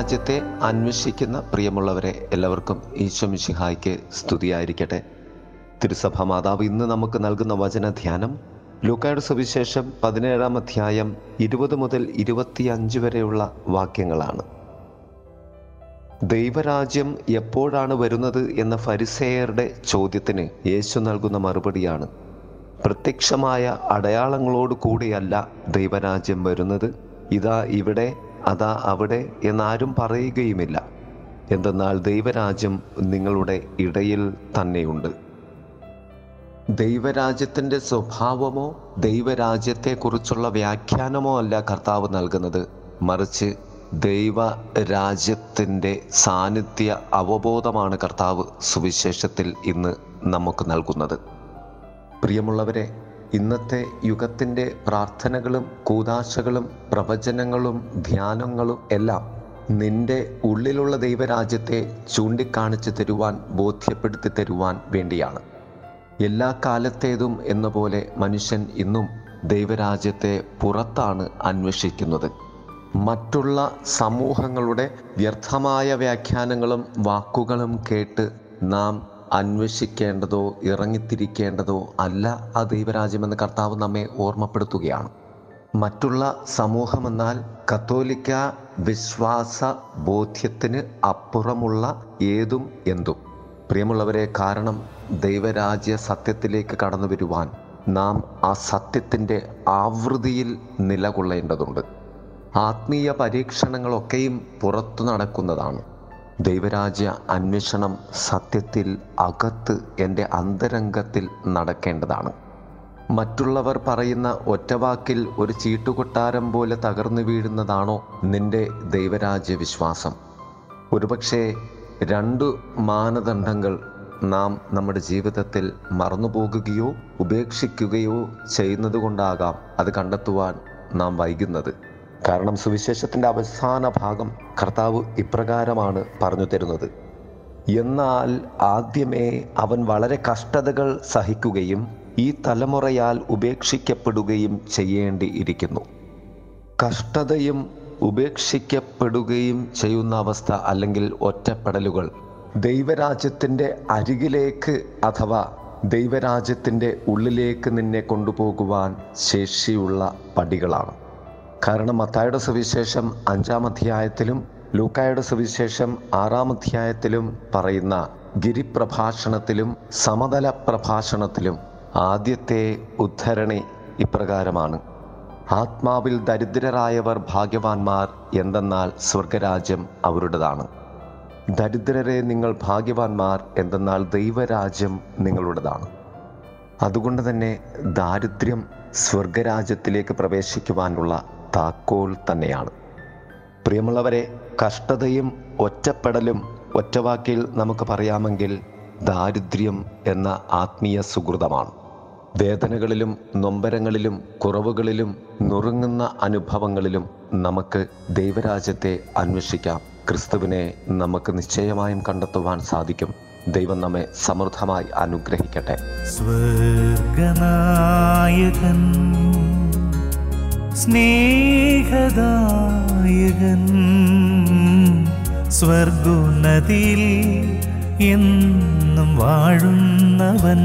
ദൈവരാജ്യത്തെ അന്വേഷിക്കുന്ന പ്രിയമുള്ളവരെ എല്ലാവർക്കും ഈശ്വമിഷിഹായ്ക്ക് സ്തുതിയായിരിക്കട്ടെ. തിരുസഭ മാതാവ് ഇന്ന് നമുക്ക് നൽകുന്ന വചനധ്യാനം ലൂക്കായുടെ സുവിശേഷം പതിനേഴാം അധ്യായം ഇരുപത് മുതൽ ഇരുപത്തിയഞ്ച് വരെയുള്ള വാക്യങ്ങളാണ്. ദൈവരാജ്യം എപ്പോഴാണ് വരുന്നത് എന്ന ഫരിസേയരുടെ ചോദ്യത്തിന് യേശു നൽകുന്ന മറുപടിയാണ്. പ്രത്യക്ഷമായ അടയാളങ്ങളോട് കൂടിയല്ല ദൈവരാജ്യം വരുന്നത്. ഇതാ ഇവിടെ അതാ അവിടെ എന്നാരും പറയുകയുമില്ല. എന്തെന്നാൽ ദൈവരാജ്യം നിങ്ങളുടെ ഇടയിൽ തന്നെയുണ്ട്. ദൈവരാജ്യത്തിന്റെ സ്വഭാവമോ ദൈവരാജ്യത്തെക്കുറിച്ചുള്ള വ്യാഖ്യാനമോ അല്ല കർത്താവ് നൽകുന്നത്. മറിച്ച് ദൈവരാജ്യത്തിന്റെ സാന്നിധ്യ അവബോധമാണ് കർത്താവ് സുവിശേഷത്തിൽ ഇന്ന് നമുക്ക് നൽകുന്നത്. പ്രിയമുള്ളവരെ ഇന്നത്തെ യുഗത്തിന്റെ പ്രാർത്ഥനകളും കൂതാശകളും പ്രവചനങ്ങളും ധ്യാനങ്ങളും എല്ലാം നിന്റെ ഉള്ളിലുള്ള ദൈവരാജ്യത്തെ ചൂണ്ടിക്കാണിച്ചു തരുവാൻ ബോധ്യപ്പെടുത്തി തരുവാൻ വേണ്ടിയാണ്. എല്ലാ കാലത്തേതും എന്ന പോലെ മനുഷ്യൻ ഇന്നും ദൈവരാജ്യത്തെ പുറത്താണ് അന്വേഷിക്കുന്നത്. മറ്റുള്ള സമൂഹങ്ങളുടെ വ്യർത്ഥമായ വ്യാഖ്യാനങ്ങളും വാക്കുകളും കേട്ട് നാം അന്വേഷിക്കേണ്ടതോ ഇറങ്ങിത്തിരിക്കേണ്ടതോ അല്ല ആ ദൈവരാജ്യമെന്ന് കർത്താവ് നമ്മെ ഓർമ്മപ്പെടുത്തുകയാണ്. മറ്റുള്ള സമൂഹമെന്നാൽ കത്തോലിക്ക വിശ്വാസ ബോധ്യത്തിന് അപ്പുറമുള്ള ഏതും എന്തും. പ്രിയമുള്ളവരെ കാരണം ദൈവരാജ്യ സത്യത്തിലേക്ക് കടന്നു വരുവാൻ നാം ആ സത്യത്തിന്റെ ആവൃതിയിൽ നിലകൊള്ളേണ്ടതുണ്ട്. ആത്മീയ പരീക്ഷണങ്ങളൊക്കെയും പുറത്തു നടക്കുന്നതാണ്. ദൈവരാജ്യ അന്വേഷണം സത്യത്തിൽ അകത്ത് എന്റെ അന്തരംഗത്തിൽ നടക്കേണ്ടതാണ്. മറ്റുള്ളവർ പറയുന്ന ഒറ്റവാക്കിൽ ഒരു ചീട്ടുകൊട്ടാരം പോലെ തകർന്നു വീഴുന്നതാണോ നിന്റെ ദൈവരാജ്യ വിശ്വാസം? ഒരുപക്ഷെ രണ്ടു മാനദണ്ഡങ്ങൾ നാം നമ്മുടെ ജീവിതത്തിൽ മറന്നുപോകുകയോ ഉപേക്ഷിക്കുകയോ ചെയ്യുന്നത് കൊണ്ടാകാം അത് കണ്ടെത്തുവാൻ നാം വൈകുന്നത്. കാരണം സുവിശേഷത്തിന്റെ അവസാന ഭാഗം കർത്താവ് ഇപ്രകാരമാണ് പറഞ്ഞു തരുന്നത്. എന്നാൽ ആദ്യമേ അവൻ വളരെ കഷ്ടതകൾ സഹിക്കുകയും ഈ തലമുറയാൽ ഉപേക്ഷിക്കപ്പെടുകയും ചെയ്യേണ്ടിയിരിക്കുന്നു. കഷ്ടതയും ഉപേക്ഷിക്കപ്പെടുകയും ചെയ്യുന്ന അവസ്ഥ അല്ലെങ്കിൽ ഒറ്റപ്പെടലുകൾ ദൈവരാജ്യത്തിന്റെ അരികിലേക്ക് അഥവാ ദൈവരാജ്യത്തിന്റെ ഉള്ളിലേക്ക് നിന്നെ കൊണ്ടുപോകുവാൻ ശേഷിയുള്ള പടികളാണ്. കാരണം മത്തായുടെ സുവിശേഷം അഞ്ചാം അധ്യായത്തിലും ലൂക്കായുടെ സുവിശേഷം ആറാം അധ്യായത്തിലും പറയുന്ന ഗിരിപ്രഭാഷണത്തിലും സമതല പ്രഭാഷണത്തിലും ആദ്യത്തെ ഉദ്ധരണി ഇപ്രകാരമാണ്. ആത്മാവിൽ ദരിദ്രരായവർ ഭാഗ്യവാന്മാർ എന്തെന്നാൽ സ്വർഗരാജ്യം അവരുടേതാണ്. ദരിദ്രരെ നിങ്ങൾ ഭാഗ്യവാന്മാർ എന്തെന്നാൽ ദൈവരാജ്യം നിങ്ങളുടേതാണ്. അതുകൊണ്ട് തന്നെ ദാരിദ്ര്യം സ്വർഗരാജ്യത്തിലേക്ക് പ്രവേശിക്കുവാനുള്ള താക്കോൽ തന്നെയാണ്. പ്രിയമുള്ളവരെ കഷ്ടതയും ഒറ്റപ്പെടലും ഒറ്റവാക്കിൽ നമുക്ക് പറയാമെങ്കിൽ ദാരിദ്ര്യം എന്ന ആത്മീയ സുഹൃതമാണ്. വേദനകളിലും നൊമ്പരങ്ങളിലും കുറവുകളിലും നുറുങ്ങുന്ന അനുഭവങ്ങളിലും നമുക്ക് ദൈവരാജ്യത്തെ അന്വേഷിക്കാം. ക്രിസ്തുവിനെ നമുക്ക് നിശ്ചയമായും കണ്ടെത്തുവാൻ സാധിക്കും. ദൈവം നമ്മെ സമൃദ്ധമായി അനുഗ്രഹിക്കട്ടെ. സ്വർഗനായകൻ സ്നേഹദായകൻ. സ്വർഗുന്നതിയിൽ എന്നും വാഴുന്നവൻ.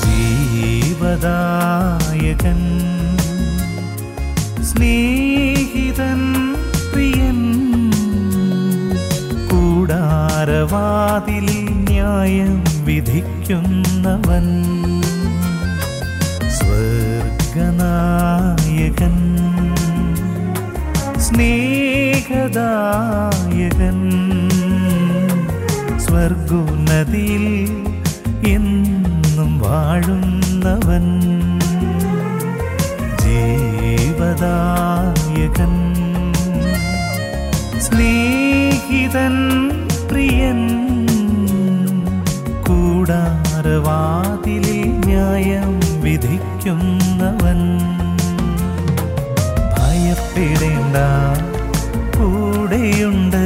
ജീവദായകൻ. സ്നേഹിതൻ പ്രിയൻ. കൂടാരവാതിൽ ന്യായം വിധിക്കുന്നവൻ. സ്വർഗനായകൻ സ്നേഹദായകൻ. സ്വർഗോന്നതിയിൽ എന്നും വാഴുന്നവൻ ജീവദായകൻ. സ്നേഹിതൻ പ്രിയൻ കൂടാരവാതിലിൽ ന്യായം വിധിക്കുന്നവൻ. ഭയപ്പെടേണ്ട കൂടെയുണ്ട്.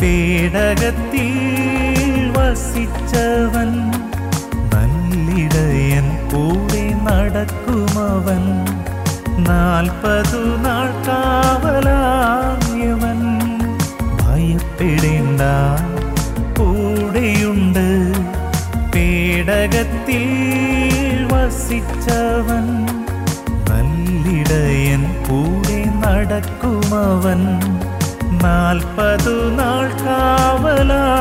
പേടകത്തിൽ വസിച്ചവൻ. നല്ലിടയൻ കൂടെ നടക്കുമവൻ. നാൽപ്പതു നാൾ കാവലാവൻ ഭയപ്പെടേണ്ട കൂടെയുണ്ട്. പേടകത്തിൽ വസിച്ചവൻ നല്ലിടയൻ കൂടെ നടക്കുമവൻ. നാൽപ്പതു നാൾ കാവലായവൻ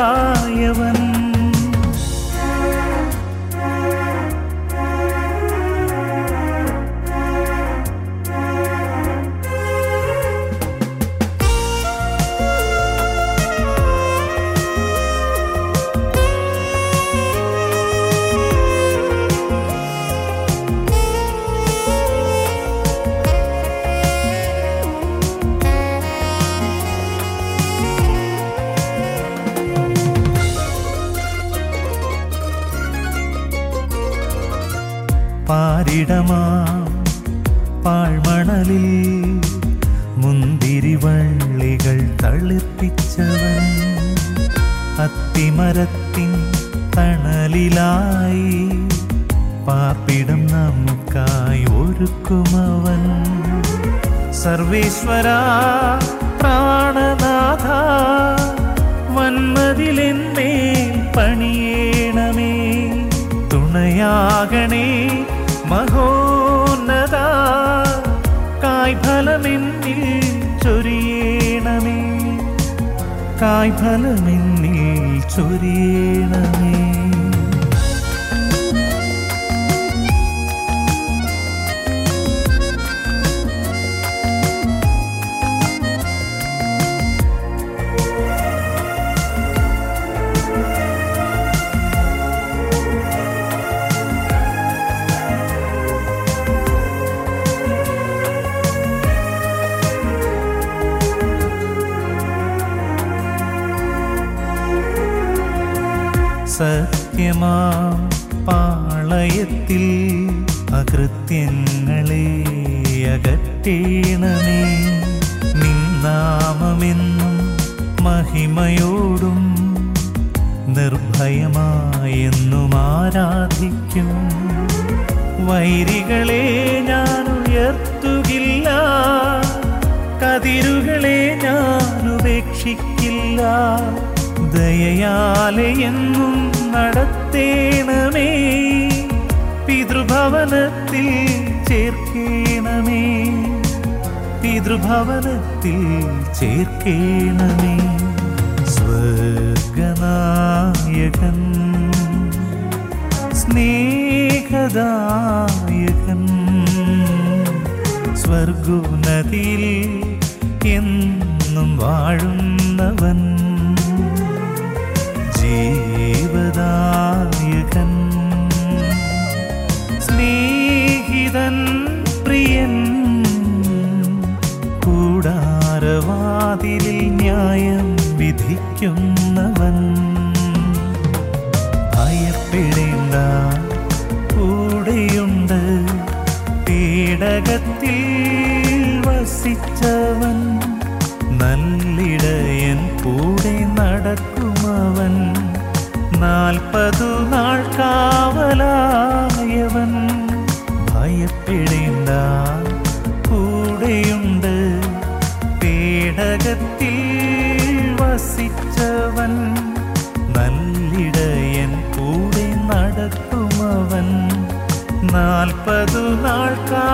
പാരിടമാം. പാഴ്മണലിൽ മുന്തിരിവള്ളികൾ തളിപ്പിച്ചവൻ അത്തിമരത്തിൻ തണലിലായി പാർപ്പിടം നമുക്കായി ഒരുക്കുമവൻ. സർവേശ്വര പ്രാണനാഥ വന്മതിലെന്നേ പണിയേണമേ. തുണയാകണേ കായ്ഫലമെന്നിൽ ചൊരിയണമേ. കായ്ഫലമെന്നിൽ ചൊരിയണമേ. സത്യമാം പാളയത്തിൽ അകൃത്യങ്ങളെ അകറ്റേണമേ. നിന്നാമെന്നും മഹിമയോടും നിർഭയമായെന്നും ആരാധിക്കും. വൈരികളെ ഞാൻ ഉയർത്തുകില്ല കതിരുകളെ ഞാൻ ഉപേക്ഷിക്കില്ല ദയയാലെ എന്നും നടത്തേണമേ. പിതൃഭവനത്തിൽ ചേർക്കേണമേ. പിതൃഭവനത്തിൽ ചേർക്കേണമേ. സ്വർഗനായകൻ സ്നേഹദായകൻ സ്വർഗുനദിയിൽ എന്നും വാഴുന്നവൻ നാൽപ്പതു നാൾ കാവലായവൻ ഭയപ്പെടേണ്ട കൂടെയുണ്ട് പേടകത്തിൽ വസിച്ചവൻ നല്ലിടയൻ കൂടെ നടക്കുമവൻ നാൽപ്പതു നാൾ കാ